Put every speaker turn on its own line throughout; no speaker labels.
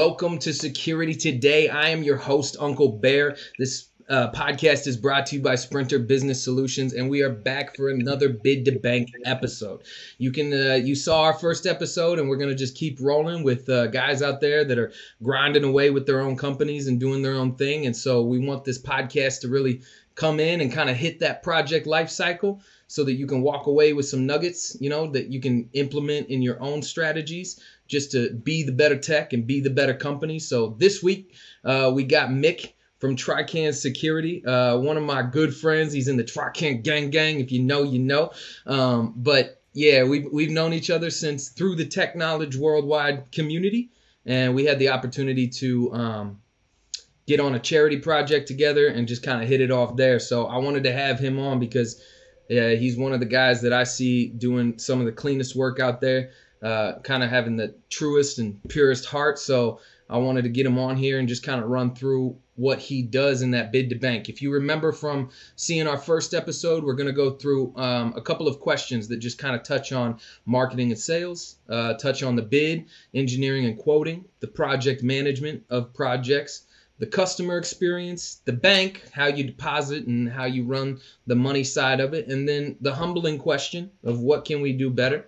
Welcome to Security Today. I am your host, Uncle Bear. This uh, podcast is brought to you by Sprinter Business Solutions, and we are back for another Bid to Bank episode. You can uh, you saw our first episode, and we're gonna just keep rolling with uh, guys out there that are grinding away with their own companies and doing their own thing. And so we want this podcast to really come in and kind of hit that project life cycle so that you can walk away with some nuggets, you know, that you can implement in your own strategies just to be the better tech and be the better company. So this week uh, we got Mik from Trican Security, uh, one of my good friends. He's in the Trican Gang Gang. If you know, you know. Um, but yeah, we've we've known each other since through the Tech Knowledge Worldwide community, and we had the opportunity to. Um, get on a charity project together and just kind of hit it off there. So I wanted to have him on because yeah, he's one of the guys that I see doing some of the cleanest work out there uh, kind of having the truest and purest heart. So I wanted to get him on here and just kind of run through what he does in that bid to bank. If you remember from seeing our first episode, we're going to go through um, a couple of questions that just kind of touch on marketing and sales, uh, touch on the bid, engineering and quoting, the project management of projects, the customer experience, the bank, how you deposit and how you run the money side of it, and then the humbling question of what can we do better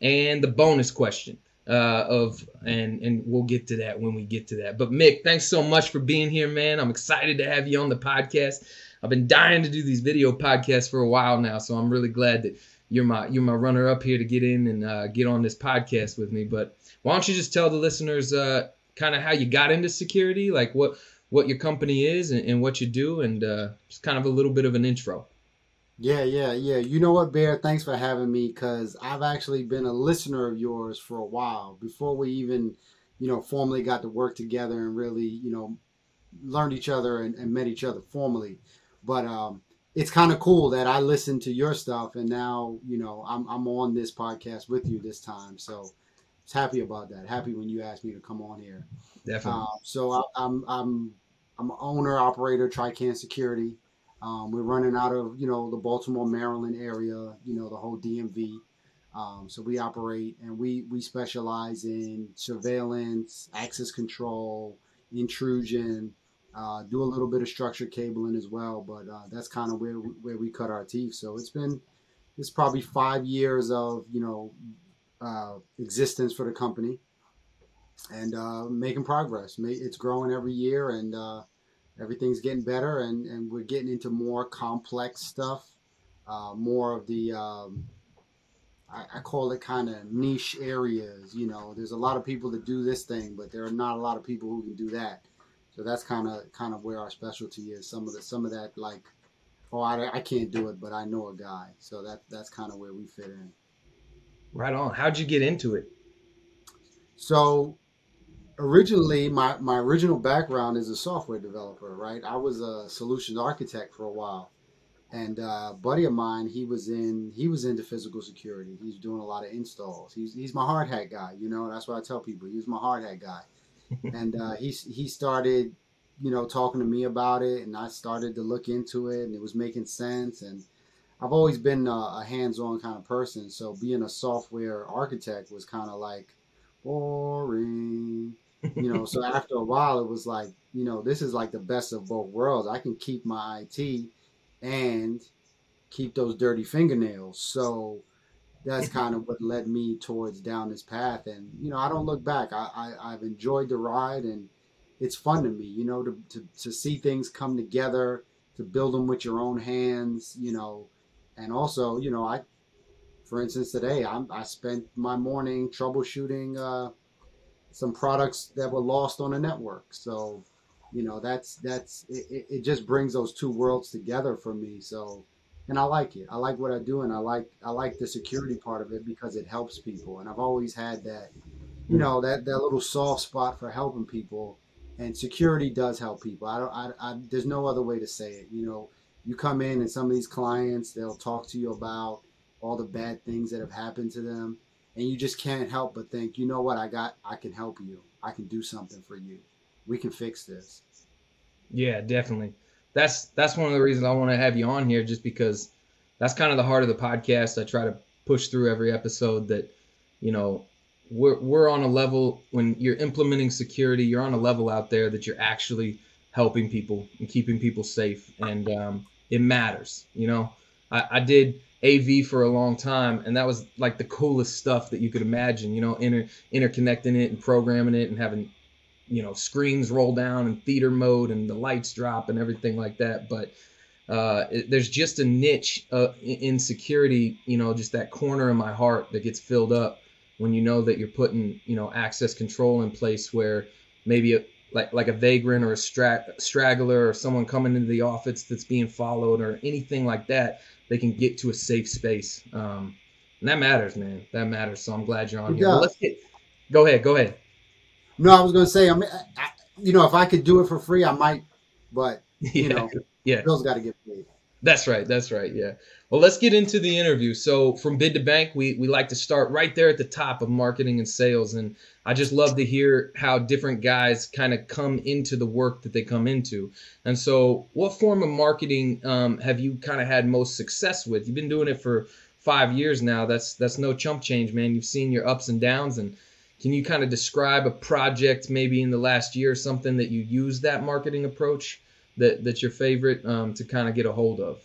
and the bonus question uh, of and and we'll get to that when we get to that. But Mik, thanks so much for being here, man. I'm excited to have you on the podcast. I've been dying to do these video podcasts for a while now, so I'm really glad that you're my you're my runner up here to get in and uh, get on this podcast with me. But why don't you just tell the listeners uh, kind of how you got into security, like what what your company is and, and what you do, and uh, just kind of a little bit of an intro.
Yeah, yeah, yeah. You know what, Bear? Thanks for having me because I've actually been a listener of yours for a while before we even, you know, formally got to work together and really, you know, learned each other and, and met each other formally. But um, it's kind of cool that I listened to your stuff and now, you know, I'm, I'm on this podcast with you this time. So it's happy about that. Happy when you asked me to come on here.
Definitely. Uh,
so I, I'm, I'm, I'm owner operator Trican Security. Um, we're running out of you know the Baltimore, Maryland area, you know the whole DMV. Um, so we operate and we we specialize in surveillance, access control, intrusion. Uh, do a little bit of structured cabling as well, but uh, that's kind of where where we cut our teeth. So it's been it's probably five years of you know uh, existence for the company and uh, making progress. It's growing every year, and uh, everything's getting better and, and we're getting into more complex stuff uh, more of the um, I, I, call it kind of niche areas you know. There's a lot of people that do this thing but there are not a lot of people who can do that. So that's kind of kind of where our specialty is. Some of the some of that like oh I, I can't do it but i know a guy. So that that's kind of where we fit in.
Right on. How'd you get into it?
So originally my, my original background is a software developer right? I was a solutions architect for a while. And uh, a buddy of mine he was in he was into physical security. He's doing a lot of installs. He's, he's my hard hat guy you know? That's what i tell people. He's my hard hat guy. And uh, he, he started you know talking to me about it and i started to look into it and it was making sense. And i've always been a, a hands-on kind of person. So being a software architect was kind of like boring you know so after a while it was like you know this is like the best of both worlds. I can keep my it and keep those dirty fingernails. So that's kind of what led me towards down this path. And you know i don't look back. I, I have enjoyed the ride and it's fun to me you know to, to, to see things come together to build them with your own hands you know. And also you know i for instance today I'm, i spent my morning troubleshooting uh, some products that were lost on a network. So, you know, that's that's it, it just brings those two worlds together for me. So, and I like it. I like what I do, and I like I like the security part of it because it helps people. And I've always had that, you know, that that little soft spot for helping people. And security does help people. I don't. I, I there's no other way to say it. You know, you come in and some of these clients they'll talk to you about all the bad things that have happened to them and you just can't help but think, you know what, I got, I can help you. I can do something for you. We can fix this.
Yeah, definitely. That's that's one of the reasons I want to have you on here, just because that's kind of the heart of the podcast. I try to push through every episode that, you know, we're we're on a level when you're implementing security, you're on a level out there that you're actually helping people and keeping people safe, and um, it matters. You know, I, I did AV for a long time, and that was like the coolest stuff that you could imagine. You know, inter interconnecting it and programming it and having you know screens roll down and theater mode and the lights drop and everything like that. But uh, it, there's just a niche uh, in security, you know, just that corner in my heart that gets filled up when you know that you're putting, you know, access control in place where maybe a, like like a vagrant or a stra- straggler or someone coming into the office that's being followed or anything like that, they can get to a safe space. Um, and that matters, man. That matters. So I'm glad you're on here. Well, let's get. Go ahead. Go ahead.
No, I was going to say, I mean, I, you know, if I could do it for free, I might, but you yeah. know, yeah, bills got to get paid.
That's right. That's right. Yeah. Well, let's get into the interview. So, from bid to bank, we we like to start right there at the top of marketing and sales, and I just love to hear how different guys kind of come into the work that they come into. And so, what form of marketing um, have you kind of had most success with? You've been doing it for five years now. That's that's no chump change, man. You've seen your ups and downs, and can you kind of describe a project maybe in the last year, or something that you used that marketing approach that that's your favorite um, to kind of get a hold of?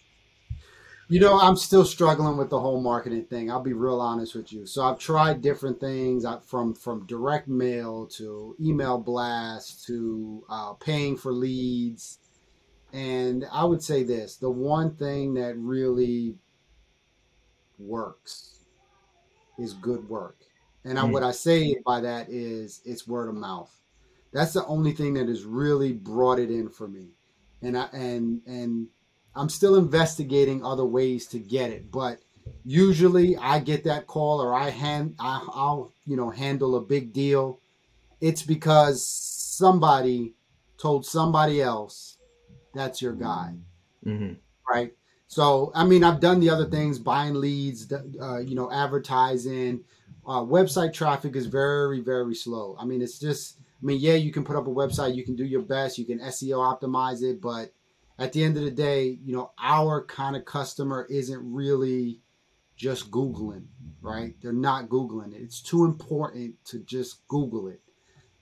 You know, I'm still struggling with the whole marketing thing. I'll be real honest with you. So I've tried different things from from direct mail to email blasts to uh, paying for leads, and I would say this: the one thing that really works is good work. And I, mm. what I say by that is it's word of mouth. That's the only thing that has really brought it in for me. And I and and I'm still investigating other ways to get it, but usually I get that call or I hand I, I'll you know handle a big deal. It's because somebody told somebody else that's your guy, mm-hmm. right? So I mean, I've done the other things, buying leads, uh, you know, advertising, uh, website traffic is very very slow. I mean, it's just I mean, yeah, you can put up a website, you can do your best, you can SEO optimize it, but at the end of the day, you know, our kind of customer isn't really just Googling, right? They're not Googling it. It's too important to just Google it.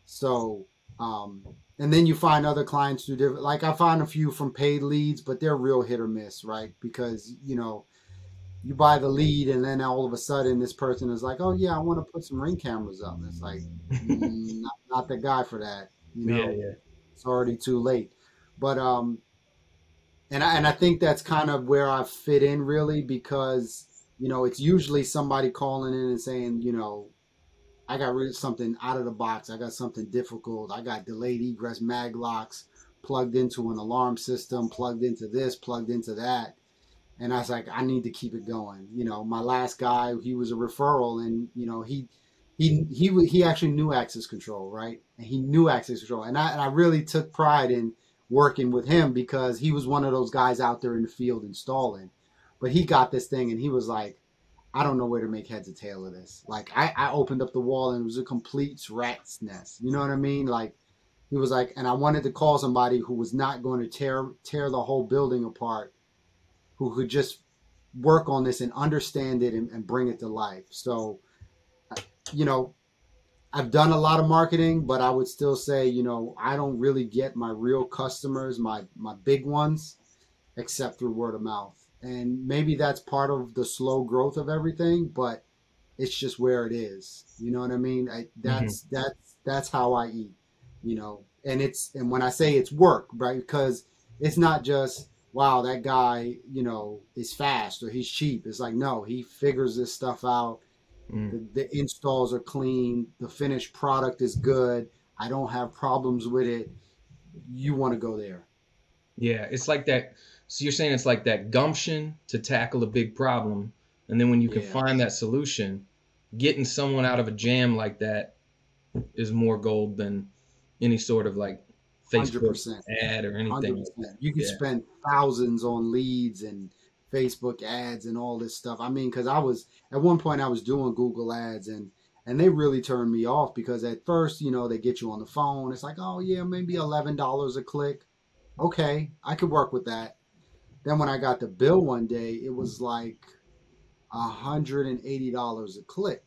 So, um, and then you find other clients do different, like I find a few from paid leads, but they're real hit or miss, right? Because, you know, you buy the lead and then all of a sudden this person is like, oh yeah, I want to put some ring cameras up. It's like, not, not, the guy for that. You know, yeah, yeah. it's already too late. But um, and I and I think that's kind of where I fit in really because you know it's usually somebody calling in and saying, you know, I got rid of something out of the box. I got something difficult. I got delayed egress mag locks plugged into an alarm system, plugged into this, plugged into that and I was like, I need to keep it going. You know, my last guy, he was a referral, and you know, he he he he actually knew access control, right? And he knew access control, and I and I really took pride in working with him because he was one of those guys out there in the field installing. But he got this thing, and he was like, I don't know where to make heads or tail of this. Like I, I opened up the wall, and it was a complete rat's nest. You know what I mean? Like he was like, and I wanted to call somebody who was not going to tear tear the whole building apart who could just work on this and understand it and, and bring it to life. So, you know, I've done a lot of marketing, but I would still say, you know, I don't really get my real customers, my my big ones, except through word of mouth. And maybe that's part of the slow growth of everything, but it's just where it is. You know what I mean? I, that's mm-hmm. that's that's how I eat. You know, and it's and when I say it's work, right? Because it's not just wow, that guy, you know, is fast or he's cheap. It's like, no, he figures this stuff out. Mm. The, the, installs are clean. The finished product is good. I don't have problems with it. You want to go there.
Yeah, it's like that. So you're saying it's like that gumption to tackle a big problem. And then when you can yeah. find that solution, getting someone out of a jam like that is more gold than any sort of like Facebook 100%. ad or anything. 100%.
You can yeah. spend thousands on leads and Facebook ads and all this stuff. I mean, because I was at one point I was doing Google ads and and they really turned me off because at first, you know, they get you on the phone. It's like, oh yeah, maybe eleven dollars a click. Okay, I could work with that. Then when I got the bill one day, it was like hundred and eighty dollars a click.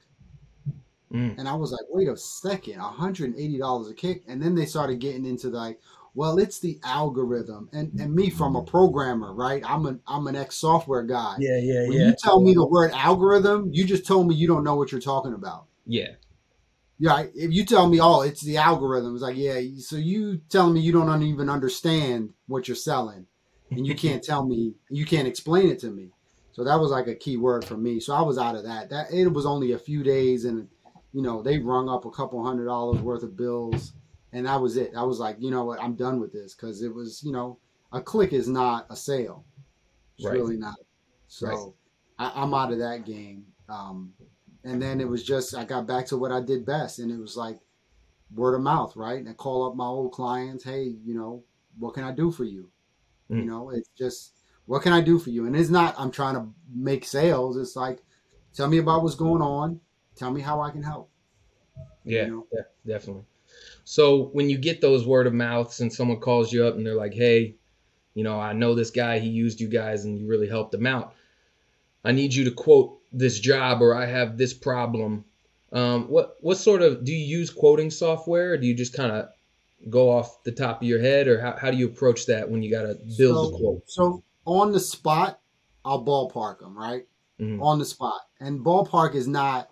Mm. And I was like, wait a second, $180 a kick. And then they started getting into the, like, well, it's the algorithm. And and me from a programmer, right? I'm an I'm an ex software guy.
Yeah, yeah,
when
yeah.
you tell me the word algorithm, you just told me you don't know what you're talking about.
Yeah.
Yeah, if you tell me, oh, it's the algorithm, it's like, yeah, so you telling me you don't even understand what you're selling, and you can't tell me, you can't explain it to me. So that was like a key word for me. So I was out of that. That it was only a few days, and you know they rung up a couple hundred dollars worth of bills, and that was it. I was like, you know what, I'm done with this because it was, you know, a click is not a sale. It's right. really not. So right. I, am out of that game. Um, and then it was just I got back to what I did best, and it was like word of mouth, right? And I call up my old clients, hey, you know, what can I do for you? Mm. You know, it's just what can I do for you? And it's not I'm trying to make sales. It's like tell me about what's going on, tell me how I can help.
Yeah, you know? yeah, definitely. So when you get those word of mouths and someone calls you up and they're like, hey, you know, I know this guy, he used you guys and you really helped him out. I need you to quote this job or I have this problem. Um, what what sort of do you use quoting software or do you just kind of go off the top of your head or how, how do you approach that when you got to build
so,
the quote?
So on the spot, I'll ballpark them, right? Mm-hmm. On the spot. And ballpark is not,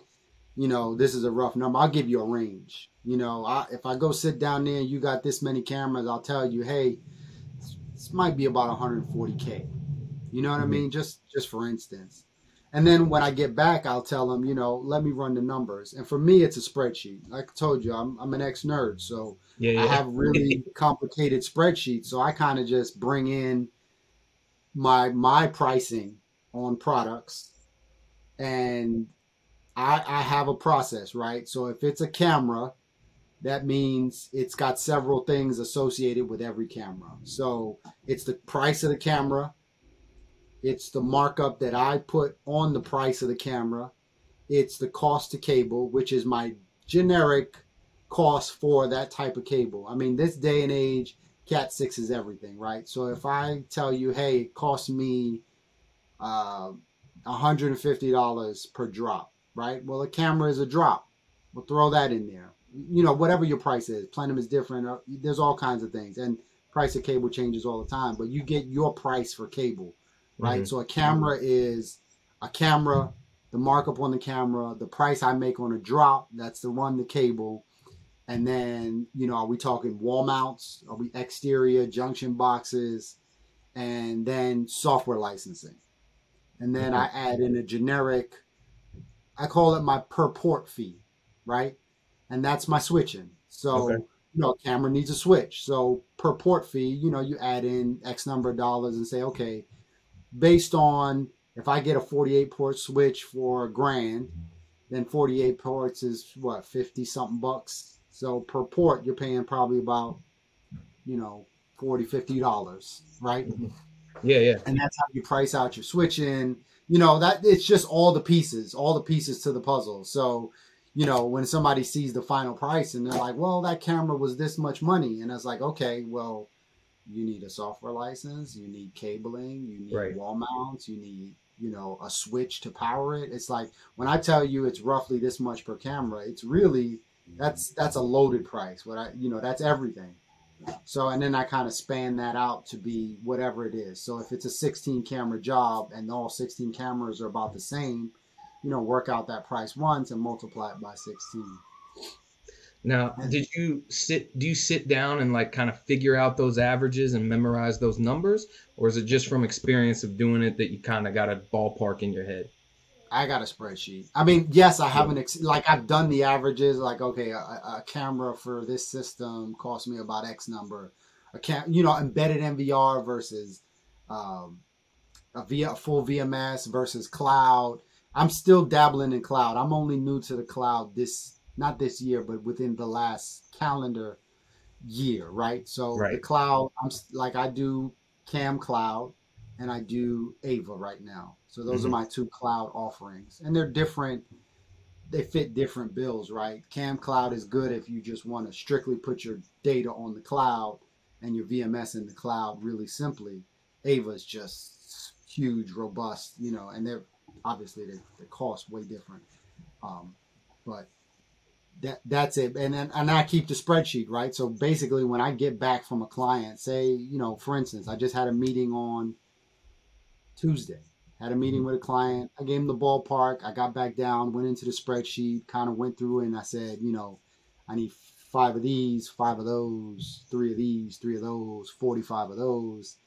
you know, this is a rough number. I'll give you a range. You know, I, if I go sit down there and you got this many cameras, I'll tell you, hey, this might be about 140k. You know what mm-hmm. I mean? Just just for instance. And then when I get back, I'll tell them, you know, let me run the numbers. And for me, it's a spreadsheet. Like I told you, I'm, I'm an ex nerd. So yeah, yeah. I have really complicated spreadsheets. So I kind of just bring in my my pricing on products and I, I have a process, right? So if it's a camera, that means it's got several things associated with every camera. So it's the price of the camera, it's the markup that I put on the price of the camera. It's the cost to cable, which is my generic cost for that type of cable. I mean, this day and age, Cat 6 is everything, right? So if I tell you, hey, it costs me uh, $150 per drop, right? Well, a camera is a drop. We'll throw that in there. You know, whatever your price is. Plenum is different. Uh, there's all kinds of things. And price of cable changes all the time, but you get your price for cable right? Mm-hmm. So a camera is a camera, the markup on the camera, the price I make on a drop, that's to run the cable. And then, you know, are we talking wall mounts? Are we exterior junction boxes? And then software licensing. And then mm-hmm. I add in a generic, I call it my per port fee, right? And that's my switching. So, okay. you know, camera needs a switch. So per port fee, you know, you add in X number of dollars and say, okay, based on if I get a 48 port switch for a grand, then 48 ports is what 50 something bucks. So per port, you're paying probably about you know 40 50 dollars, right?
Yeah, yeah.
And that's how you price out your switching. You know that it's just all the pieces, all the pieces to the puzzle. So you know, when somebody sees the final price and they're like, well, that camera was this much money. And it's like, okay, well, you need a software license, you need cabling, you need right. wall mounts, you need you know a switch to power it. It's like when I tell you it's roughly this much per camera, it's really that's that's a loaded price. What I you know that's everything. So and then I kind of span that out to be whatever it is. So if it's a 16 camera job and all 16 cameras are about the same, you know, work out that price once and multiply it by 16.
Now, did you sit? Do you sit down and like kind of figure out those averages and memorize those numbers, or is it just from experience of doing it that you kind of got a ballpark in your head?
I got a spreadsheet. I mean, yes, I haven't ex- like I've done the averages. Like, okay, a, a, camera for this system cost me about X number. A cam, you know, embedded NVR versus um, a via full VMS versus cloud. I'm still dabbling in cloud. I'm only new to the cloud this not this year, but within the last calendar year, right? So right. the cloud, I'm like I do Camcloud and I do Ava right now. So those mm-hmm. are my two cloud offerings, and they're different. They fit different bills, right? Camcloud is good if you just want to strictly put your data on the cloud and your VMS in the cloud really simply. Ava is just huge, robust, you know, and they're obviously the, the cost way different. Um, but that that's it. And then and I keep the spreadsheet, right? So basically, when I get back from a client, say you know, for instance, I just had a meeting on Tuesday. Had a meeting mm-hmm. with a client. I gave him the ballpark. I got back down, went into the spreadsheet, kind of went through and I said, you know, I need five of these, five of those, three of these, three of those, 45 of those.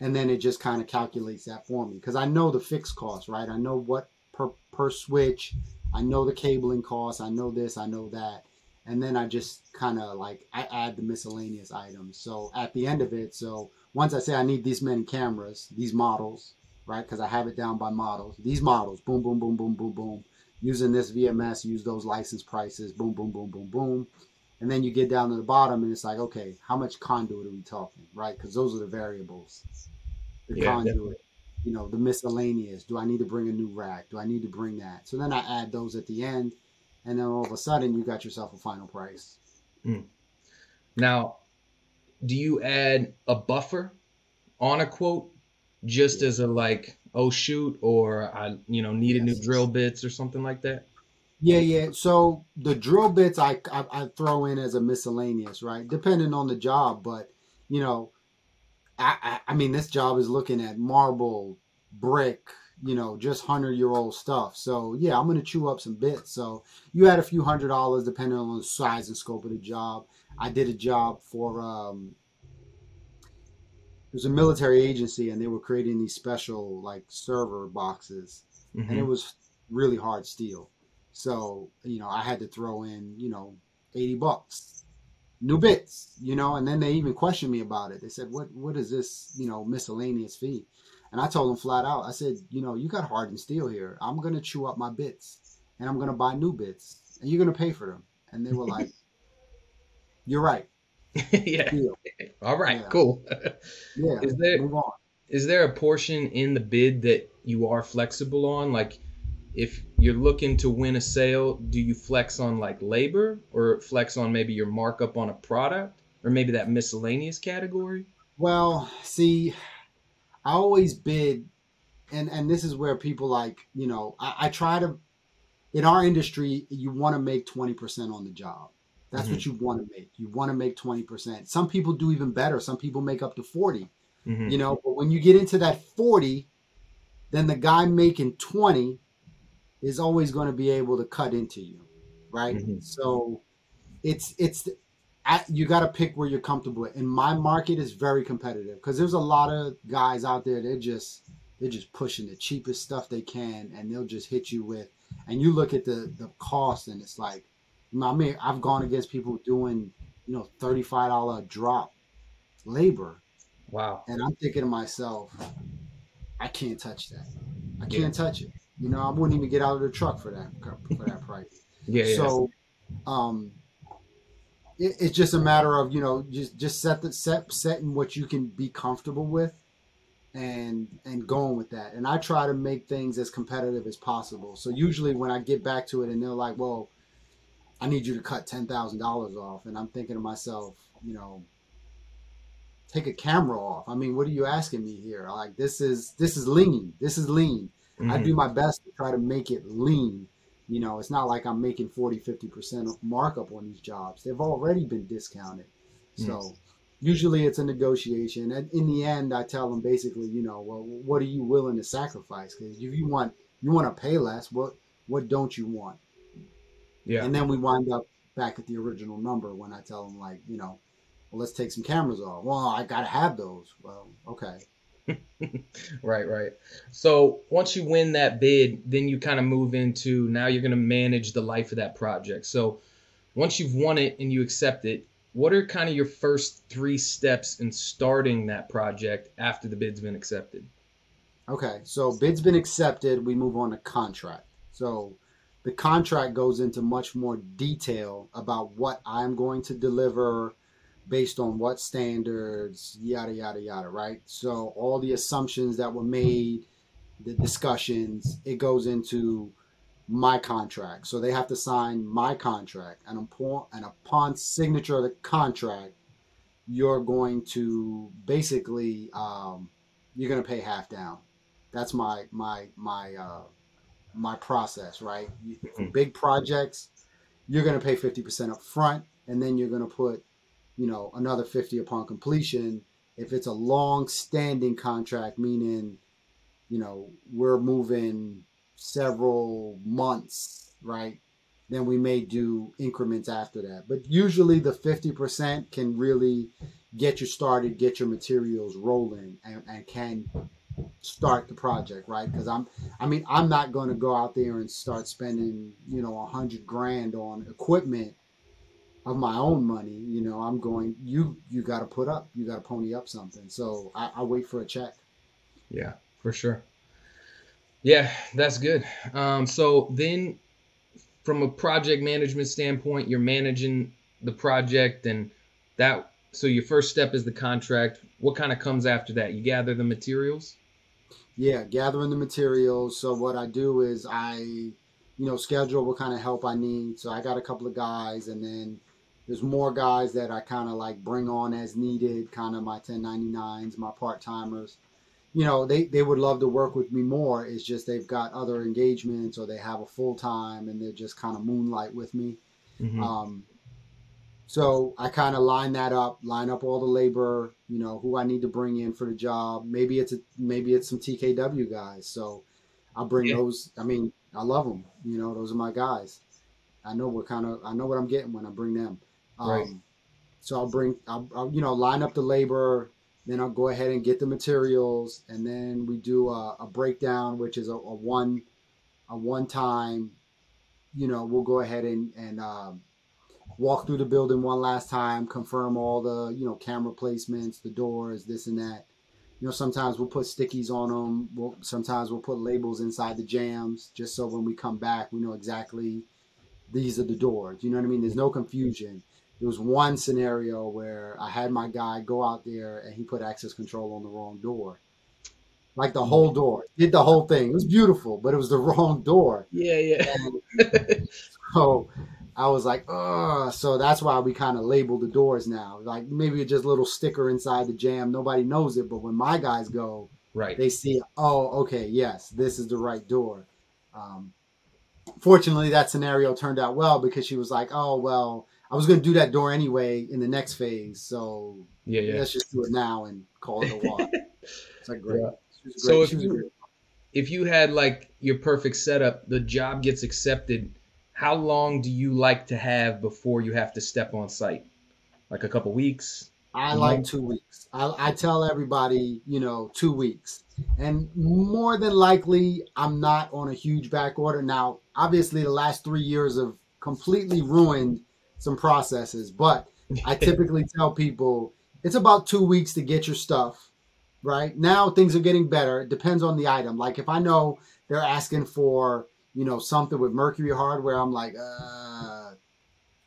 And then it just kind of calculates that for me because I know the fixed cost, right? I know what per, per switch, I know the cabling cost, I know this, I know that. And then I just kind of like, I add the miscellaneous items. So at the end of it, so once I say I need these many cameras, these models, right? Because I have it down by models, these models, boom, boom, boom, boom, boom, boom. Using this VMS, use those license prices, boom, boom, boom, boom, boom and then you get down to the bottom and it's like, okay, how much conduit are we talking, right? Because those are the variables. The yeah, conduit, definitely. you know, the miscellaneous. Do I need to bring a new rack? Do I need to bring that? So then I add those at the end, and then all of a sudden you got yourself a final price.
Mm. Now, do you add a buffer on a quote just as a like, oh shoot, or I, you know, needed yes. new drill bits or something like that?
Yeah, yeah. So the drill bits I, I, I throw in as a miscellaneous, right? Depending on the job, but you know, I, I I mean this job is looking at marble, brick, you know, just hundred year old stuff. So yeah, I'm gonna chew up some bits. So you add a few hundred dollars depending on the size and scope of the job. I did a job for um, was a military agency and they were creating these special like server boxes, mm-hmm. and it was really hard steel. So, you know, I had to throw in, you know, 80 bucks, new bits, you know, and then they even questioned me about it. They said, what, what is this, you know, miscellaneous fee? And I told them flat out, I said, you know, you got hardened steel here. I'm going to chew up my bits and I'm going to buy new bits and you're going to pay for them. And they were like, you're right.
yeah. Deal. All right, yeah. cool.
yeah.
Is there,
move on.
Is there a portion in the bid that you are flexible on? Like, if you're looking to win a sale, do you flex on like labor or flex on maybe your markup on a product or maybe that miscellaneous category?
Well, see, I always bid, and and this is where people like you know I, I try to. In our industry, you want to make twenty percent on the job. That's mm-hmm. what you want to make. You want to make twenty percent. Some people do even better. Some people make up to 40 mm-hmm. You know, but when you get into that forty, then the guy making twenty is always going to be able to cut into you, right? Mm-hmm. So it's it's you got to pick where you're comfortable. And my market is very competitive because there's a lot of guys out there. They're just they're just pushing the cheapest stuff they can, and they'll just hit you with. And you look at the the cost, and it's like, I mean, I've gone against people doing you know thirty five dollar drop labor.
Wow.
And I'm thinking to myself, I can't touch that. I can't yeah. touch it. You know, I wouldn't even get out of the truck for that for that price.
yeah.
So, um, it, it's just a matter of you know just just set the set setting what you can be comfortable with, and and going with that. And I try to make things as competitive as possible. So usually when I get back to it, and they're like, "Well, I need you to cut ten thousand dollars off," and I'm thinking to myself, you know, take a camera off. I mean, what are you asking me here? Like this is this is lean. This is lean. Mm-hmm. I do my best to try to make it lean. You know, it's not like I'm making 40, 50% markup on these jobs. They've already been discounted. So mm-hmm. usually it's a negotiation. And in the end, I tell them basically, you know, well, what are you willing to sacrifice? Because if you want, you want to pay less, what, what don't you want?
Yeah.
And then we wind up back at the original number when I tell them like, you know, well, let's take some cameras off. Well, I got to have those. Well, okay.
right, right. So once you win that bid, then you kind of move into now you're going to manage the life of that project. So once you've won it and you accept it, what are kind of your first three steps in starting that project after the bid's been accepted?
Okay, so bid's been accepted, we move on to contract. So the contract goes into much more detail about what I'm going to deliver, based on what standards, yada, yada, yada, right? So all the assumptions that were made, the discussions, it goes into my contract. So they have to sign my contract. And upon, and upon signature of the contract, you're going to basically, um, you're going to pay half down. That's my, my, my, uh, my process, right? Mm-hmm. Big projects, you're going to pay 50% up front and then you're going to put, you know, another 50 upon completion. If it's a long standing contract, meaning, you know, we're moving several months, right? Then we may do increments after that. But usually the 50% can really get you started, get your materials rolling, and, and can start the project, right? Because I'm, I mean, I'm not going to go out there and start spending, you know, a hundred grand on equipment of my own money. You know, I'm going. You you got to put up. You got to pony up something. So I, I wait for a check.
Yeah, for sure. Yeah, that's good. Um, so then, from a project management standpoint, you're managing the project, and that. So your first step is the contract. What kind of comes after that? You gather the materials.
Yeah, gathering the materials. So what I do is I, you know, schedule what kind of help I need. So I got a couple of guys, and then there's more guys that I kind of like bring on as needed, kind of my 1099s, my part timers. You know, they, they would love to work with me more. It's just they've got other engagements or they have a full time and they're just kind of moonlight with me. Mm-hmm. Um, so I kind of line that up, line up all the labor, you know, who I need to bring in for the job. Maybe it's a, maybe it's some TKW guys. So I'll bring yeah. those. I mean, I love them. You know, those are my guys. I know what kind of I know what I'm getting when I bring them. Um, right. So I'll bring, I'll, I'll, you know, line up the labor. Then I'll go ahead and get the materials, and then we do a, a breakdown, which is a, a, one, a one time. You know, we'll go ahead and and um, walk through the building one last time, confirm all the you know camera placements, the doors, this and that. You know, sometimes we'll put stickies on them. We'll, sometimes we'll put labels inside the jams just so when we come back, we know exactly these are the doors. You know what I mean? There's no confusion. There was one scenario where I had my guy go out there and he put access control on the wrong door. Like the whole door. Did the whole thing. It was beautiful, but it was the wrong door.
Yeah, yeah.
so I was like, oh, so that's why we kind of label the doors now. Like maybe just a little sticker inside the jam. Nobody knows it, but when my guys go,
right,
they see, oh, okay, yes, this is the right door. Um, fortunately, that scenario turned out well because she was like, oh, well, I was going to do that door anyway in the next phase, so
yeah, yeah.
let's just do it now and call it a walk. it's like great. Yeah.
great. So if you, if you had like your perfect setup, the job gets accepted how long do you like to have before you have to step on site? Like a couple weeks?
I like two weeks. I, I tell everybody, you know, two weeks. And more than likely, I'm not on a huge back order. Now, obviously, the last three years have completely ruined some processes, but I typically tell people it's about two weeks to get your stuff, right? Now, things are getting better. It depends on the item. Like if I know they're asking for you know, something with Mercury hardware, I'm like, uh,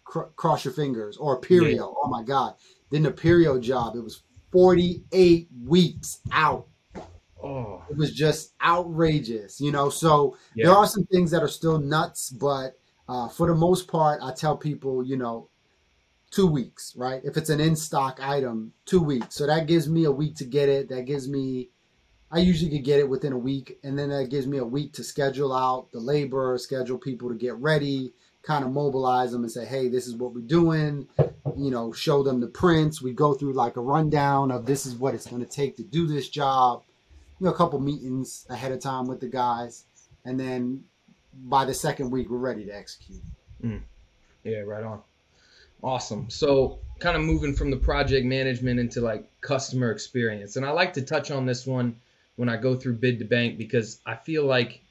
cr- cross your fingers. Or Perio, yeah. oh my God. Then the Perio job, it was 48 weeks out.
Oh.
It was just outrageous, you know. So yeah. there are some things that are still nuts, but uh, for the most part, I tell people, you know, two weeks, right? If it's an in stock item, two weeks. So that gives me a week to get it. That gives me I usually could get it within a week, and then that gives me a week to schedule out the labor, schedule people to get ready, kind of mobilize them and say, hey, this is what we're doing. You know, show them the prints. We go through like a rundown of this is what it's going to take to do this job. You know, a couple meetings ahead of time with the guys, and then by the second week, we're ready to execute.
Mm. Yeah, right on. Awesome. So, kind of moving from the project management into like customer experience, and I like to touch on this one when I go through bid to bank because I feel like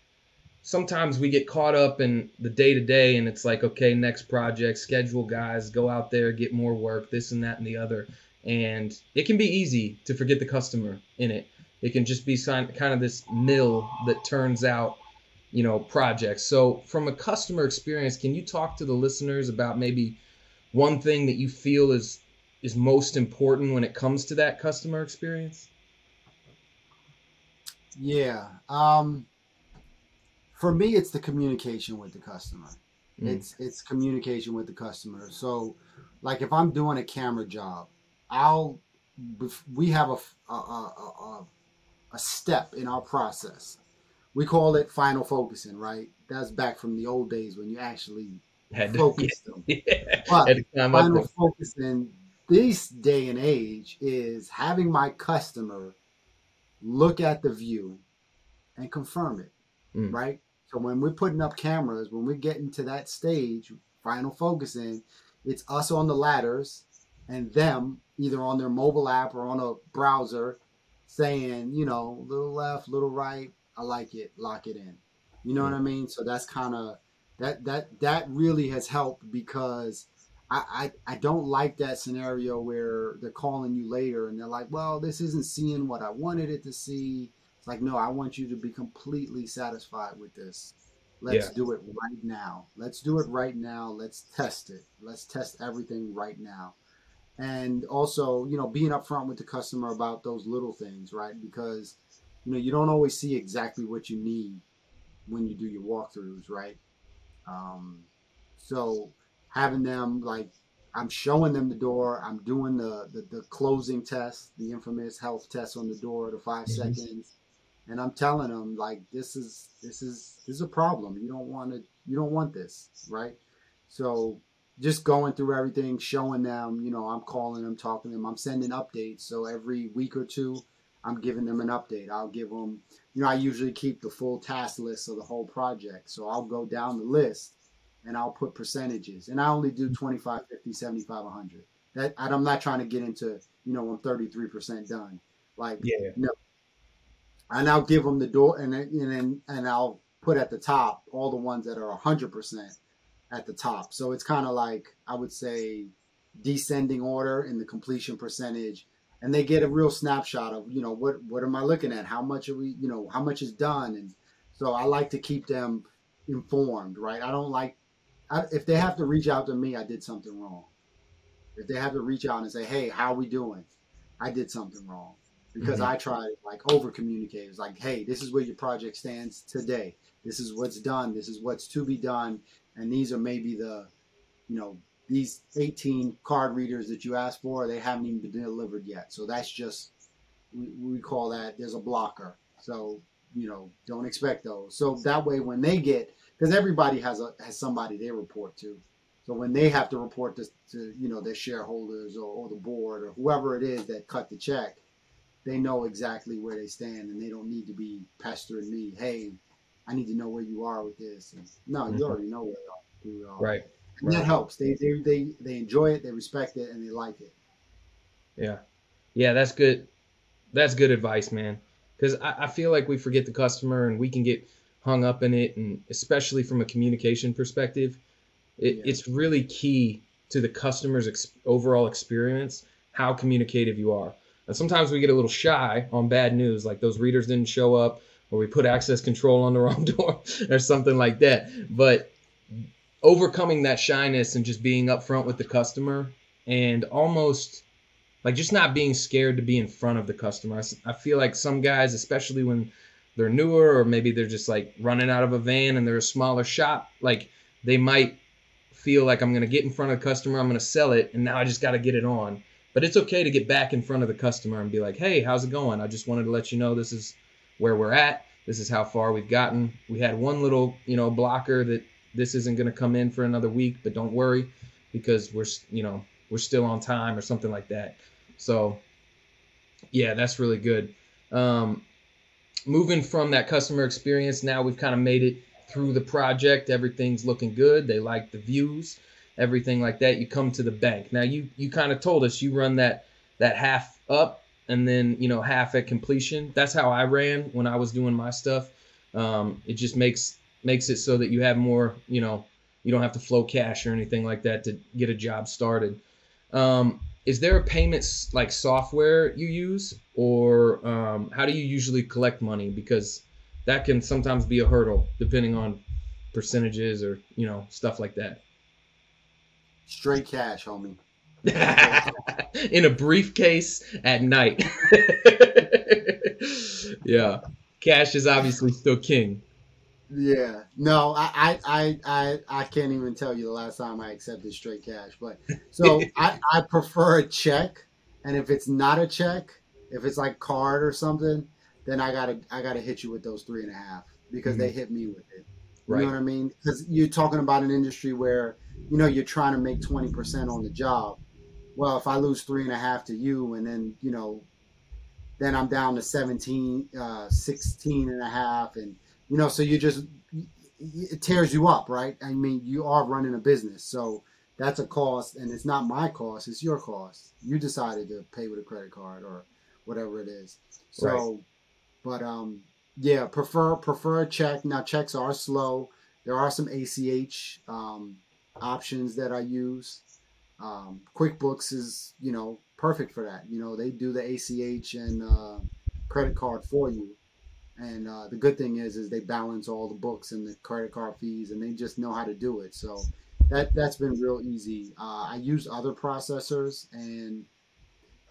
sometimes we get caught up in the day to day and it's like, okay, next project, schedule guys, go out there, get more work, this and that and the other. And it can be easy to forget the customer in it. It can just be kind of this mill that turns out, you know, projects. So, from a customer experience, can you talk to the listeners about maybe one thing that you feel is is most important when it comes to that customer experience?
Yeah. Um, for me, it's the communication with the customer. Mm. It's it's communication with the customer. So, like if I'm doing a camera job, I'll we have a a, a, a step in our process. We call it final focusing, right? That's back from the old days when you actually had to focus them. Yeah. But final focus in this day and age is having my customer look at the view and confirm it, mm. right? So when we're putting up cameras, when we get into that stage, final focusing, it's us on the ladders and them either on their mobile app or on a browser saying, you know, little left, little right, I like it, lock it in. You know mm. what I mean? So that's kind of that that that really has helped because I, I, I don't like that scenario where they're calling you later and they're like, well, this isn't seeing what I wanted it to see. It's like, no, I want you to be completely satisfied with this. Let's yeah. do it right now. Let's do it right now. Let's test it. Let's test everything right now. And also, you know, being upfront with the customer about those little things, right? Because, you know, you don't always see exactly what you need when you do your walkthroughs, right? Um, so having them like I'm showing them the door. I'm doing the, the, the closing test, the infamous health test on the door, the 5 mm-hmm. seconds, and I'm telling them like this is this is this is a problem. You don't want to you don't want this, right? So just going through everything, showing them, you know, I'm calling them, talking to them, I'm sending updates. So every week or two, I'm giving them an update. I'll give them, you know, I usually keep the full task list of the whole project. So I'll go down the list and I'll put percentages. And I only do 25, 50, 75, 100. That I'm not trying to get into, you know, I'm 33% done. Like, yeah. no. And I'll give them the door and then, and I'll put at the top all the ones that are 100% at the top. So it's kind of like, I would say, descending order in the completion percentage. And they get a real snapshot of, you know, what, what am I looking at? How much are we, you know, how much is done? And so I like to keep them informed, right? I don't like I, if they have to reach out to me, I did something wrong. If they have to reach out and say, "Hey, how we doing?" I did something wrong because mm-hmm. I tried like over communicate. It's like, "Hey, this is where your project stands today. This is what's done. This is what's to be done, and these are maybe the, you know, these 18 card readers that you asked for. They haven't even been delivered yet. So that's just we, we call that there's a blocker. So you know, don't expect those. So that way, when they get because everybody has a has somebody they report to. So when they have to report this to you know their shareholders or, or the board or whoever it is that cut the check, they know exactly where they stand and they don't need to be pestering me. Hey, I need to know where you are with this. And, no, you mm-hmm. already know where you are.
Right.
And right. that helps. They, they they they enjoy it, they respect it, and they like it.
Yeah, yeah, that's good. That's good advice, man. Because I, I feel like we forget the customer and we can get hung up in it, and especially from a communication perspective, it, yeah. it's really key to the customer's ex- overall experience how communicative you are. And sometimes we get a little shy on bad news, like those readers didn't show up, or we put access control on the wrong door, or something like that. But overcoming that shyness and just being upfront with the customer and almost like just not being scared to be in front of the customer. I, I feel like some guys, especially when they're newer or maybe they're just like running out of a van and they're a smaller shop like they might feel like i'm going to get in front of the customer i'm going to sell it and now i just got to get it on. But it's okay to get back in front of the customer and be like hey how's it going? I just wanted to let you know this is where we're at. This is how far we've gotten. We had one little you know blocker that this isn't going to come in for another week but don't worry because we're you know we're still on time or something like that. So yeah that's really good. Um, moving from that customer experience, now we've kind of made it through the project. Everything's looking good. They like the views, everything like that. You come to the bank. Now you you kind of told us you run that that half up and then you know half at completion. That's how I ran when I was doing my stuff. Um, it just makes makes it so that you have more you know you don't have to flow cash or anything like that to get a job started. Um, is there a payments like software you use? Or um, how do you usually collect money? Because that can sometimes be a hurdle depending on percentages or you know stuff like that.
Straight cash homie.
In a briefcase at night. Yeah. Cash is obviously still king
yeah, no, I, I, I, I can't even tell you the last time I accepted straight cash. But so I, I prefer a check, and if it's not a check, if it's like card or something, then I gotta, I gotta hit you with those three and a half because mm-hmm. they hit me with it. You right. know what I mean? Because you're talking about an industry where you know, you're trying to make 20% on the job. Well, if I lose three and a half to you and then, you know, then I'm down to 17, uh, 16 and a half. And, you know, so you just, it tears you up, right? I mean, you are running a business. So that's a cost and it's not my cost. It's your cost. You decided to pay with a credit card or whatever it is. So, right. but, um, yeah, prefer, prefer a check. Now checks are slow. There are some ACH, um, options that I use. Um, QuickBooks is, you know, perfect for that. You know, they do the ACH and uh, credit card for you. And uh, the good thing is, is they balance all the books and the credit card fees, and they just know how to do it. So that that's been real easy. Uh, I used other processors, and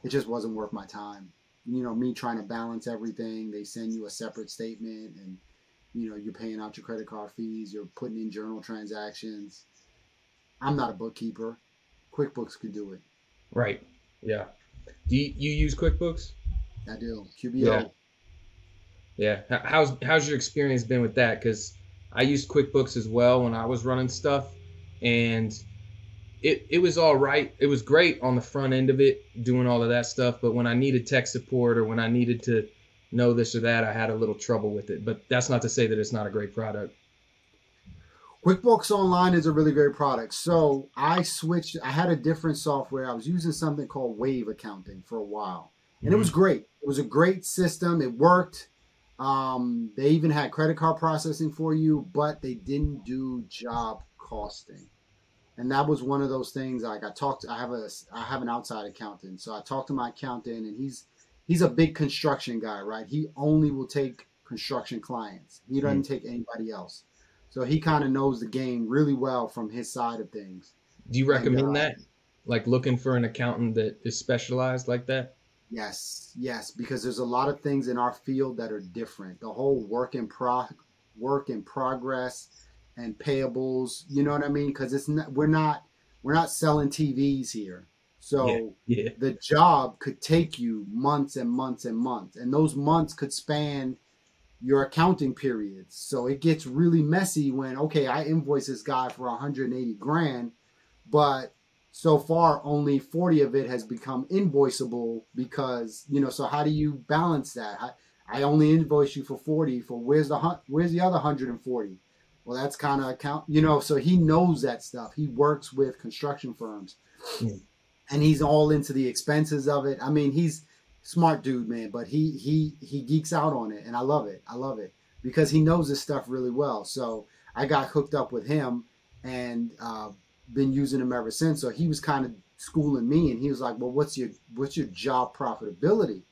it just wasn't worth my time. You know, me trying to balance everything. They send you a separate statement, and you know, you're paying out your credit card fees. You're putting in journal transactions I'm not a bookkeeper. QuickBooks could do it.
Right. Yeah. Do you, you use QuickBooks?
I do. QBO.
Yeah. Yeah. How's how's your experience been with that? Because I used QuickBooks as well when I was running stuff, and it it was all right. It was great on the front end of it, doing all of that stuff. But when I needed tech support or when I needed to know this or that, I had a little trouble with it. But that's not to say that it's not a great product.
QuickBooks Online is a really great product. So I switched, I had a different software. I was using something called Wave Accounting for a while. And mm-hmm. it was mm-hmm. great. It was a great system. It worked. Um, they even had credit card processing for you, but they didn't do job costing. And that was one of those things. Like I talked, I have a, I have an outside accountant, so I talked to my accountant, and he's, he's a big construction guy, right? He only will take construction clients. He doesn't mm-hmm. take anybody else. So he kind of knows the game really well from his side of things.
Do you recommend and, uh, that? Like looking for an accountant that is specialized like that?
Yes, yes, because there's a lot of things in our field that are different. The whole work in pro work in progress and payables, you know what I mean? Because it's not we're not we're not selling TVs here. So yeah, yeah. the job could take you months and months and months, and those months could span your accounting periods. So it gets really messy when okay, I invoice this guy for 180 grand, but so far only 40 of it has become invoiceable because you know. So how do you balance that? I, I only invoice you for 40. For where's the where's the other 140? Well, that's kind of account, you know. So he knows that stuff. He works with construction firms, mm. and he's all into the expenses of it. I mean, he's smart dude, man. But he he he geeks out on it, and I love it. I love it because he knows this stuff really well. So I got hooked up with him and uh, been using him ever since. So he was kind of schooling me, and he was like, "Well, what's your what's your job profitability?"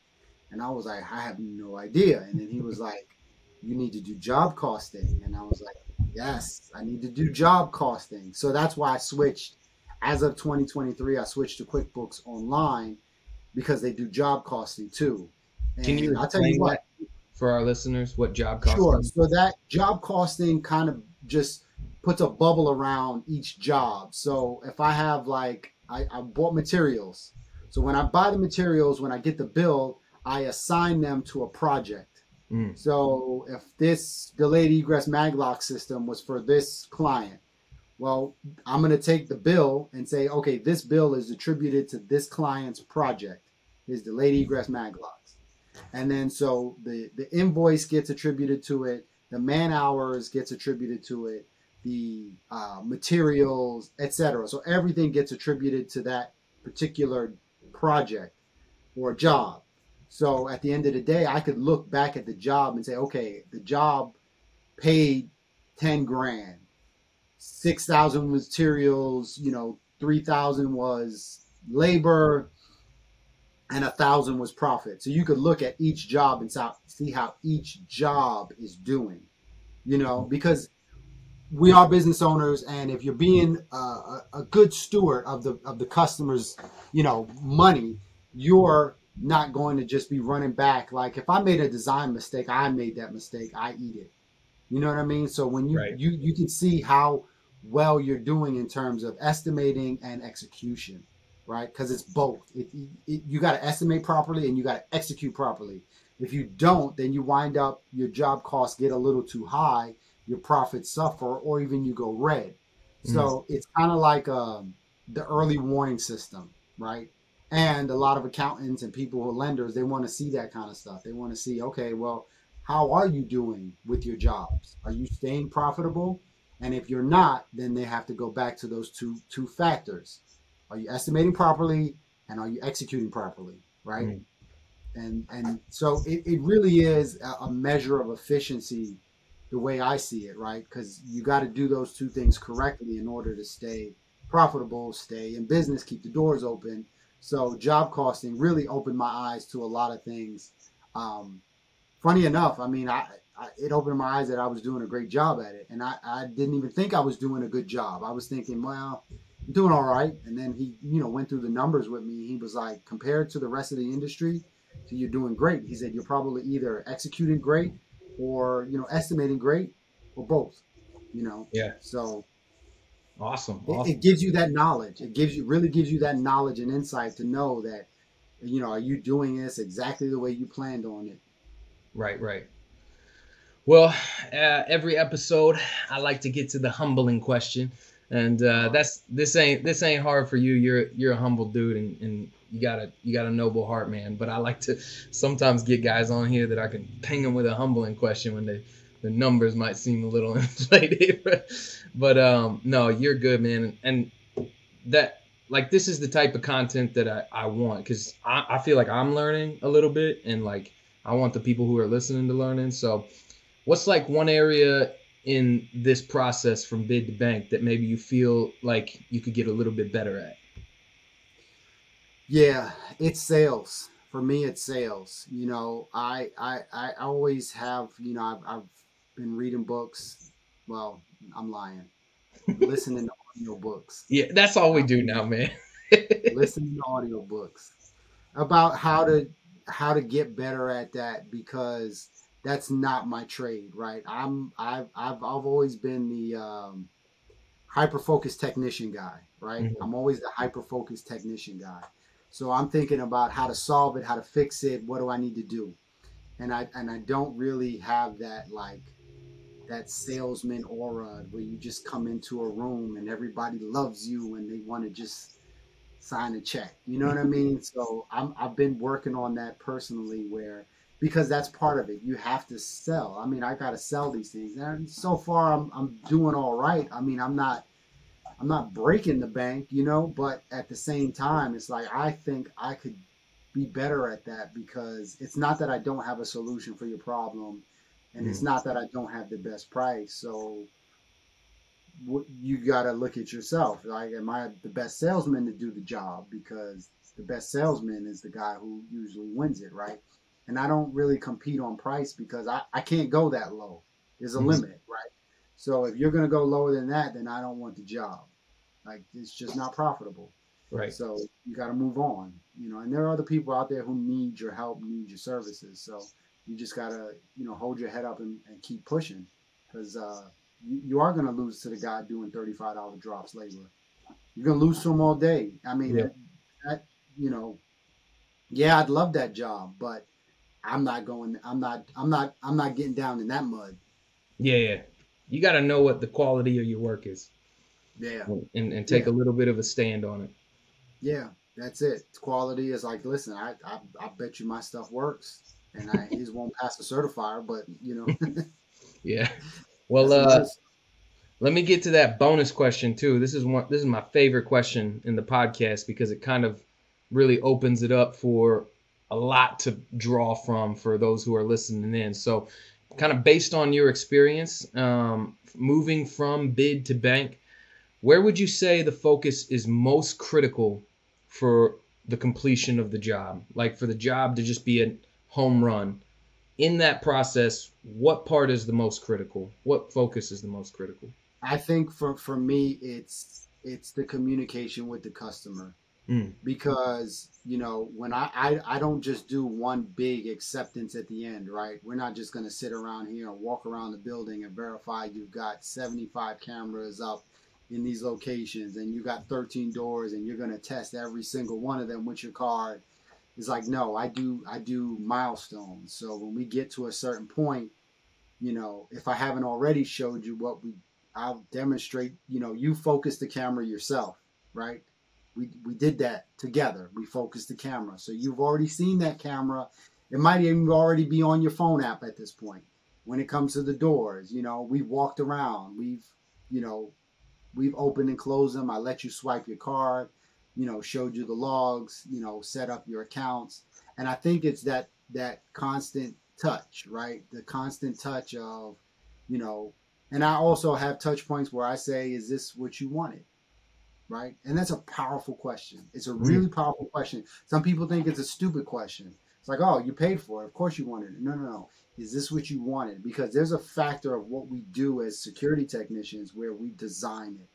And I was like, "I have no idea." And then he was like, "You need to do job costing," and I was like, "Yes, I need to do job costing." So that's why I switched. As of 2023, I switched to QuickBooks Online because they do job costing too.
And Can you I'll tell you what for our listeners what job costing?
Sure. So that job costing kind of just puts a bubble around each job. So if I have like I, I bought materials. So when I buy the materials, when I get the bill, I assign them to a project. Mm. So if this delayed egress maglock system was for this client, well, I'm going to take the bill and say, okay, this bill is attributed to this client's project, his delayed egress maglocks. And then so the, the invoice gets attributed to it, the man hours gets attributed to it, the uh, materials, etc. So everything gets attributed to that particular project or job. So at the end of the day, I could look back at the job and say, okay, the job paid 10 grand six thousand materials, you know, three thousand was labor, and a thousand was profit. So you could look at each job and see how each job is doing, you know, because we are business owners, and if you're being a, a good steward of the of the customers, you know, money, you're not going to just be running back. Like if I made a design mistake, I made that mistake. I eat it. You know what I mean? So when you right. you you can see how well you're doing in terms of estimating and execution, right? Because it's both. It, it, you got to estimate properly and you got to execute properly. If you don't, then you wind up your job costs get a little too high, your profits suffer, or even you go red. So mm. it's kind of like um, the early warning system, right? And a lot of accountants and people who are lenders, they want to see that kind of stuff. They want to see, okay, well, how are you doing with your jobs? Are you staying profitable? And if you're not, then they have to go back to those two two factors. Are you estimating properly and are you executing properly? Right. Mm. And and so it, it really is a measure of efficiency the way I see it, right? Because you got to do those two things correctly in order to stay profitable, stay in business, keep the doors open. So job costing really opened my eyes to a lot of things. Um, funny enough, I mean, I, I, it opened my eyes that I was doing a great job at it, and I, I didn't even think I was doing a good job. I was thinking, well, I'm doing all right. And then he, you know, went through the numbers with me. He was like, compared to the rest of the industry, so you're doing great. He said you're probably either executing great or you know estimating great or both. You know.
Yeah.
So.
Awesome.
It,
awesome.
it gives you that knowledge. It gives you really gives you that knowledge and insight to know that, you know, are you doing this exactly the way you planned on it?
Right. Right. Well, uh, every episode, I like to get to the humbling question, and uh, that's this ain't this ain't hard for you. You're you're a humble dude, and, and you got a you got a noble heart, man. But I like to sometimes get guys on here that I can ping them with a humbling question when they the numbers might seem a little inflated. but um, no, you're good, man, and that like this is the type of content that I, I want because I, I feel like I'm learning a little bit and like I want the people who are listening to learning. So what's like one area in this process from bid to bank that maybe you feel like you could get a little bit better at?
Yeah, it's sales. For me, it's sales. You know, I I, I always have, you know, I've, I've been reading books. Well, I'm lying. listening to audio books.
Yeah, that's all we do now, man.
listening to audio books about how to how to get better at that because that's not my trade, right? I'm I've I've, I've always been the um, hyper focused technician guy, right? Mm-hmm. I'm always the hyper focused technician guy. So I'm thinking about how to solve it, how to fix it, what do I need to do? And I and I don't really have that like that salesman aura where you just come into a room and everybody loves you and they want to just sign a check. You know what I mean? So I'm, I've been working on that personally where because that's part of it. You have to sell. I mean, I got to sell these things. And so far, I'm, I'm doing all right. I mean, I'm not I'm not breaking the bank, you know, but at the same time, it's like I think I could be better at that because it's not that I don't have a solution for your problem, and mm. it's not that I don't have the best price. So you got to look at yourself. Like, am I the best salesman to do the job? Because the best salesman is the guy who usually wins it, right? And I don't really compete on price because I, I can't go that low. There's a mm. limit, right? So if you're going to go lower than that, then I don't want the job. Like it's just not profitable.
Right.
So you got to move on, you know. And there are other people out there who need your help, need your services. So you just gotta, you know, hold your head up and, and keep pushing, because uh, you, you are gonna lose to the guy doing thirty-five dollar drops labor. You're gonna lose to him all day. I mean, yeah. that, that, you know, yeah, I'd love that job, but I'm not going. I'm not. I'm not. I'm not getting down in that mud.
Yeah, yeah. You got to know what the quality of your work is.
Yeah.
And, and take yeah. a little bit of a stand on it.
Yeah, that's it. Quality is like, listen, I, I, I bet you my stuff works. And I just won't pass the certifier, but you know.
yeah. Well, uh, let me get to that bonus question too. This is one. This is my favorite question in the podcast because it kind of really opens it up for a lot to draw from for those who are listening in. So, kind of based on your experience, um, moving from bid to bank, where would you say the focus is most critical for the completion of the job? Like for the job to just be a home run. In that process, what part is the most critical? What focus is the most critical?
I think for for me it's it's the communication with the customer. Mm. Because, you know, when I, I I don't just do one big acceptance at the end, right? We're not just gonna sit around here and walk around the building and verify you've got 75 cameras up in these locations and you got 13 doors and you're going to test every single one of them with your card it's like no i do i do milestones so when we get to a certain point you know if i haven't already showed you what we I'll demonstrate. You know, you focus the camera yourself, right? We we did that together. We focused the camera, so you've already seen that camera. It might even already be on your phone app at this point. When it comes to the doors, you know, we've walked around. We've, you know, we've opened and closed them. I let you swipe your card. You know, showed you the logs. You know, set up your accounts. And I think it's that that constant touch, right? The constant touch of, you know, and I also have touch points where I say, is this what you wanted? Right. And that's a powerful question. It's a really mm. powerful question. Some people think it's a stupid question. It's like, oh, you paid for it. Of course you wanted it. No, no, no. Is this what you wanted? Because there's a factor of what we do as security technicians where we design it,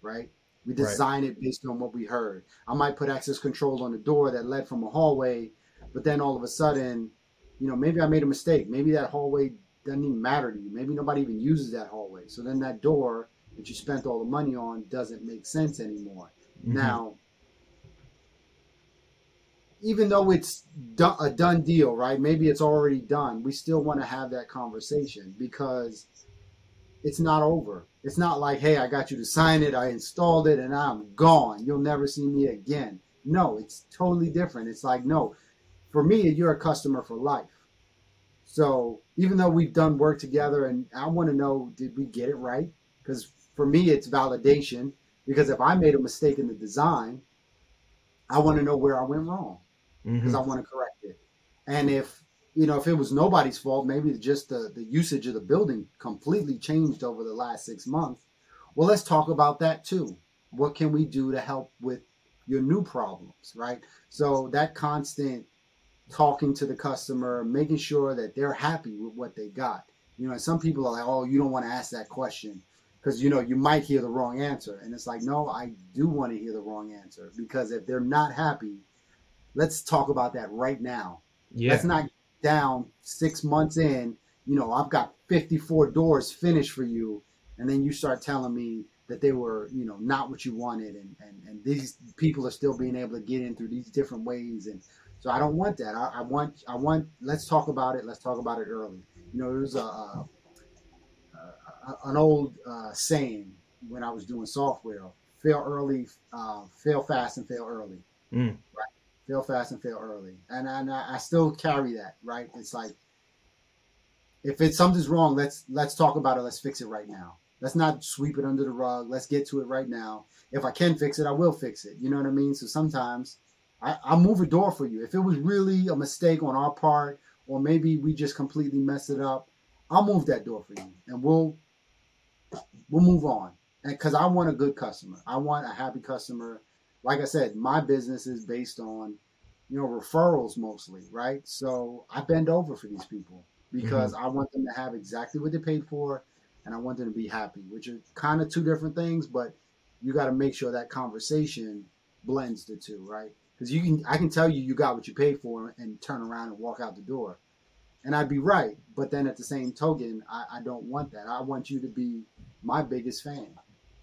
right? We design right. it based on what we heard. I might put access control on the door that led from a hallway, but then all of a sudden, you know, maybe I made a mistake. Maybe that hallway doesn't even matter to you. Maybe nobody even uses that hallway. So then that door that you spent all the money on doesn't make sense anymore. Mm-hmm. Now, even though it's a done deal, right? Maybe it's already done. We still want to have that conversation because it's not over. It's not like, hey, I got you to sign it, I installed it, and I'm gone. You'll never see me again. No, it's totally different. It's like, no, for me, you're a customer for life. So even though we've done work together, and I want to know, did we get it right? Because for me, it's validation. Because if I made a mistake in the design, I want to know where I went wrong because mm-hmm. I want to correct it. And if you know, if it was nobody's fault, maybe just the, the usage of the building completely changed over the last six months. Well, let's talk about that too. What can we do to help with your new problems, right? So that constant talking to the customer, making sure that they're happy with what they got. You know, some people are like, "Oh, you don't want to ask that question because you know you might hear the wrong answer," and it's like, no, I do want to hear the wrong answer because if they're not happy, let's talk about that right now. Yeah. Let's not down six months in. You know, I've got 54 doors finished for you, and then you start telling me that they were, you know, not what you wanted, and and and these people are still being able to get in through these different ways, and so I don't want that. I, I, want I want let's talk about it. Let's talk about it early. You know, there's a, a, a an old uh, saying when I was doing software: fail early, uh, fail fast, and fail early. Mm. Right? Fail fast and fail early. And and I, I still carry that. Right? It's like if it's something's wrong, let's let's talk about it. Let's fix it right now. Let's not sweep it under the rug. Let's get to it right now. If I can fix it, I will fix it. You know what I mean? So sometimes I, I'll move a door for you. If it was really a mistake on our part, or maybe we just completely messed it up, I'll move that door for you, and we'll we'll move on. And because I want a good customer, I want a happy customer. Like I said, my business is based on you know referrals mostly, right? So I bend over for these people because mm-hmm. I want them to have exactly what they paid for, and I want them to be happy, which are kind of two different things, but you got to make sure that conversation blends the two, right? because you can I can tell you you got what you paid for and turn around and walk out the door, and I'd be right. But then at the same token, I, I don't want that. I want you to be my biggest fan.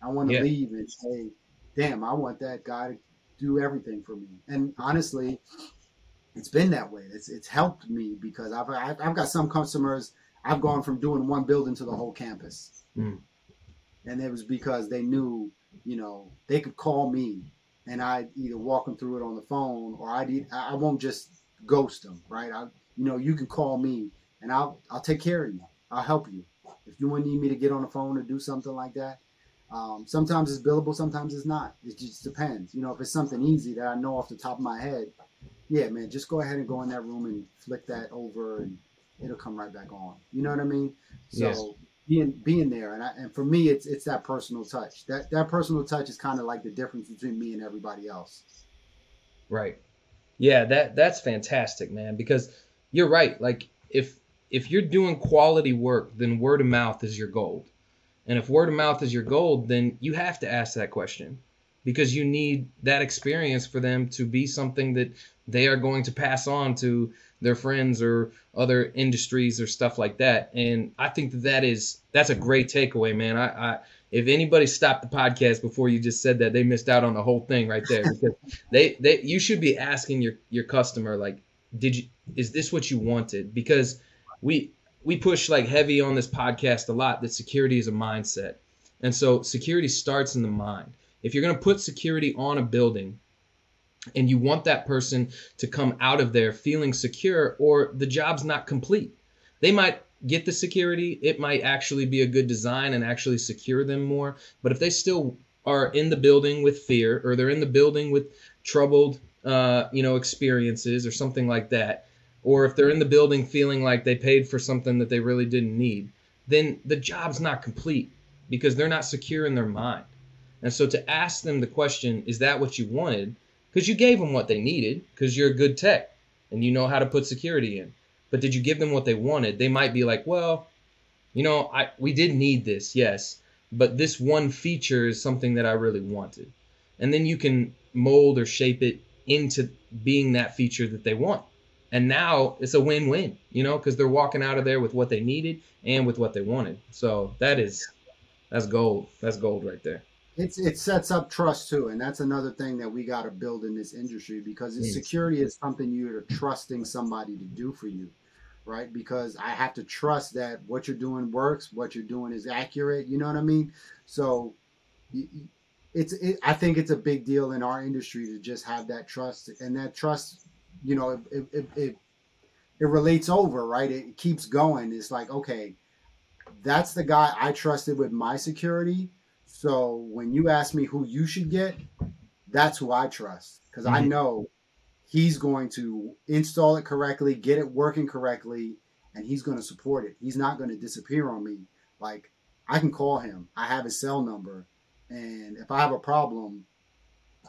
I want to yeah. leave and say, "Damn, I want that guy to do everything for me." And honestly, it's been that way. It's it's helped me because I've I've got some customers I've gone from doing one building to the whole campus, mm. and it was because they knew you know they could call me and I either walk them through it on the phone or I I won't just ghost them, right? I you know you can call me and I'll I'll take care of you. I'll help you if you want need me to get on the phone or do something like that. Um, sometimes it's billable, sometimes it's not. It just depends. You know, if it's something easy that I know off the top of my head, yeah, man, just go ahead and go in that room and flick that over and it'll come right back on. You know what I mean? So yes being being there and I, and for me it's it's that personal touch that that personal touch is kind of like the difference between me and everybody else
right yeah that that's fantastic man because you're right like if if you're doing quality work then word of mouth is your gold and if word of mouth is your gold then you have to ask that question because you need that experience for them to be something that they are going to pass on to their friends or other industries or stuff like that. And I think that that is that's a great takeaway, man. I, I if anybody stopped the podcast before you just said that, they missed out on the whole thing right there because they they you should be asking your your customer like, did you is this what you wanted? Because we we push like heavy on this podcast a lot that security is a mindset. And so security starts in the mind. If you're going to put security on a building and you want that person to come out of there feeling secure or the job's not complete, they might get the security. It might actually be a good design and actually secure them more. But if they still are in the building with fear or they're in the building with troubled, uh, you know, experiences or something like that, or if they're in the building feeling like they paid for something that they really didn't need, then the job's not complete because they're not secure in their mind. And so to ask them the question, is that what you wanted? Because you gave them what they needed because you're a good tech and you know how to put security in. But did you give them what they wanted? They might be like, well, you know, I we did need this, yes, but this one feature is something that I really wanted. And then you can mold or shape it into being that feature that they want. And now it's a win-win, you know, because they're walking out of there with what they needed and with what they wanted. So that is that's gold. That's gold right there.
It's it sets up trust too, and that's another thing that we got to build in this industry because yes. security is something you're trusting somebody to do for you, right? Because I have to trust that what you're doing works, what you're doing is accurate. You know what I mean? So it's it, I think it's a big deal in our industry to just have that trust, and that trust, you know, it it, it, it relates over, right? It keeps going. It's like okay that's the guy I trusted with my security. So when you ask me who you should get, that's who I trust because mm-hmm. I know he's going to install it correctly, get it working correctly, and he's going to support it. He's not going to disappear on me. Like I can call him. I have his cell number, and if I have a problem,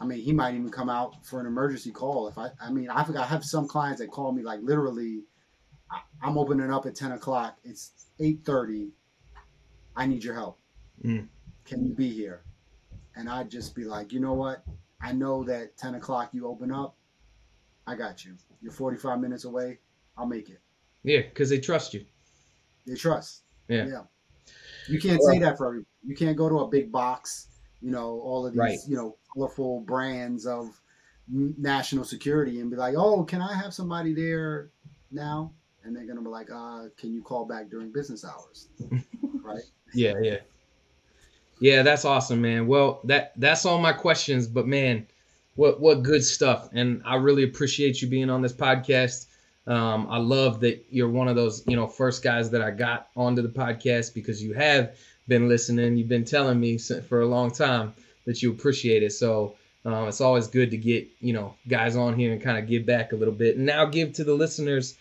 I mean, he might even come out for an emergency call. If I, I mean, I I have some clients that call me like literally. I'm opening up at 10 o'clock. It's 8:30. I need your help. Mm. Can you be here? And I'd just be like, you know what? I know that 10 o'clock you open up. I got you. You're 45 minutes away. I'll make it.
Yeah, because they trust you.
They trust. Yeah. Yeah. You can't say that for everybody. You can't go to a big box, you know, all of these, right. you know, colorful brands of national security and be like, oh, can I have somebody there now? And they're going to be like, uh, can you call back during business hours? right?
Yeah, yeah. Yeah, that's awesome, man. Well, that that's all my questions, but man, what what good stuff. And I really appreciate you being on this podcast. Um, I love that you're one of those, you know, first guys that I got onto the podcast because you have been listening. You've been telling me for a long time that you appreciate it. So um, it's always good to get, you know, guys on here and kind of give back a little bit. And now give to the listeners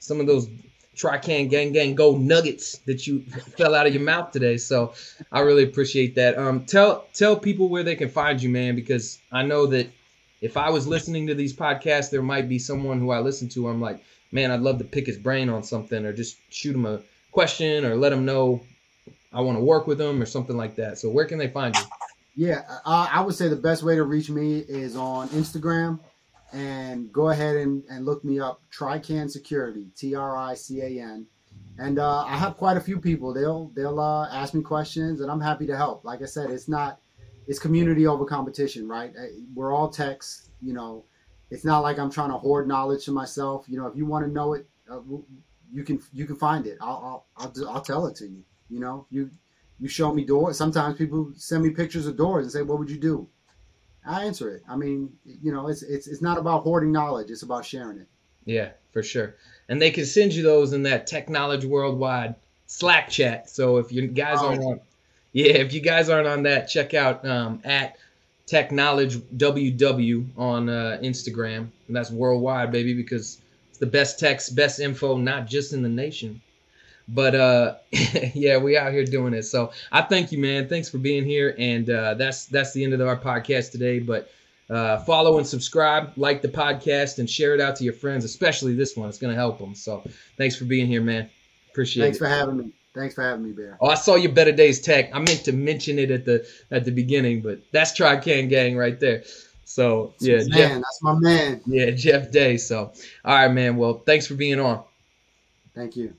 some of those Trican Gang Gang Gold nuggets that you fell out of your mouth today. So I really appreciate that. Um, tell tell people where they can find you, man, because I know that if I was listening to these podcasts, there might be someone who I listen to. I'm like, man, I'd love to pick his brain on something, or just shoot him a question, or let him know I want to work with him, or something like that. So where can they find you?
Yeah, uh, I would say the best way to reach me is on Instagram and go ahead and, and look me up trican security t-r-i-c-a-n and uh, i have quite a few people. They'll they'll uh, ask me questions and i'm happy to help. Like i said it's not it's community over competition right? We're all techs you know. It's not like i'm trying to hoard knowledge to myself. You know if you want to know it uh, you can you can find it. I'll, I'll I'll I'll tell it to you you know? You you show me doors sometimes people send me pictures of doors and say what would you do I answer it. I mean, you know, it's it's it's not about hoarding knowledge; it's about sharing it.
Yeah, for sure. And they can send you those in that Tech Knowledge Worldwide Slack chat. So if you guys oh. aren't on, yeah, if you guys aren't on that, check out um, at Tech Knowledge WW on uh, Instagram. And that's worldwide, baby, because it's the best text, best info, not just in the nation, but uh, yeah, we out here doing it. So I thank you, man. Thanks for being here. And uh, that's that's the end of our podcast today. But uh, follow and subscribe, like the podcast, and share it out to your friends, especially this one. It's going to help them. So thanks for being here, man. Appreciate
thanks
it.
Thanks for having me. Thanks for having me, Bear.
Oh, I saw your Better Days Tech. I meant to mention it at the at the beginning, but that's Trican Gang right there. So yeah,
man, Jeff, that's my man.
Yeah, Jeff Day. So all right, man. Well, thanks for being on.
Thank you.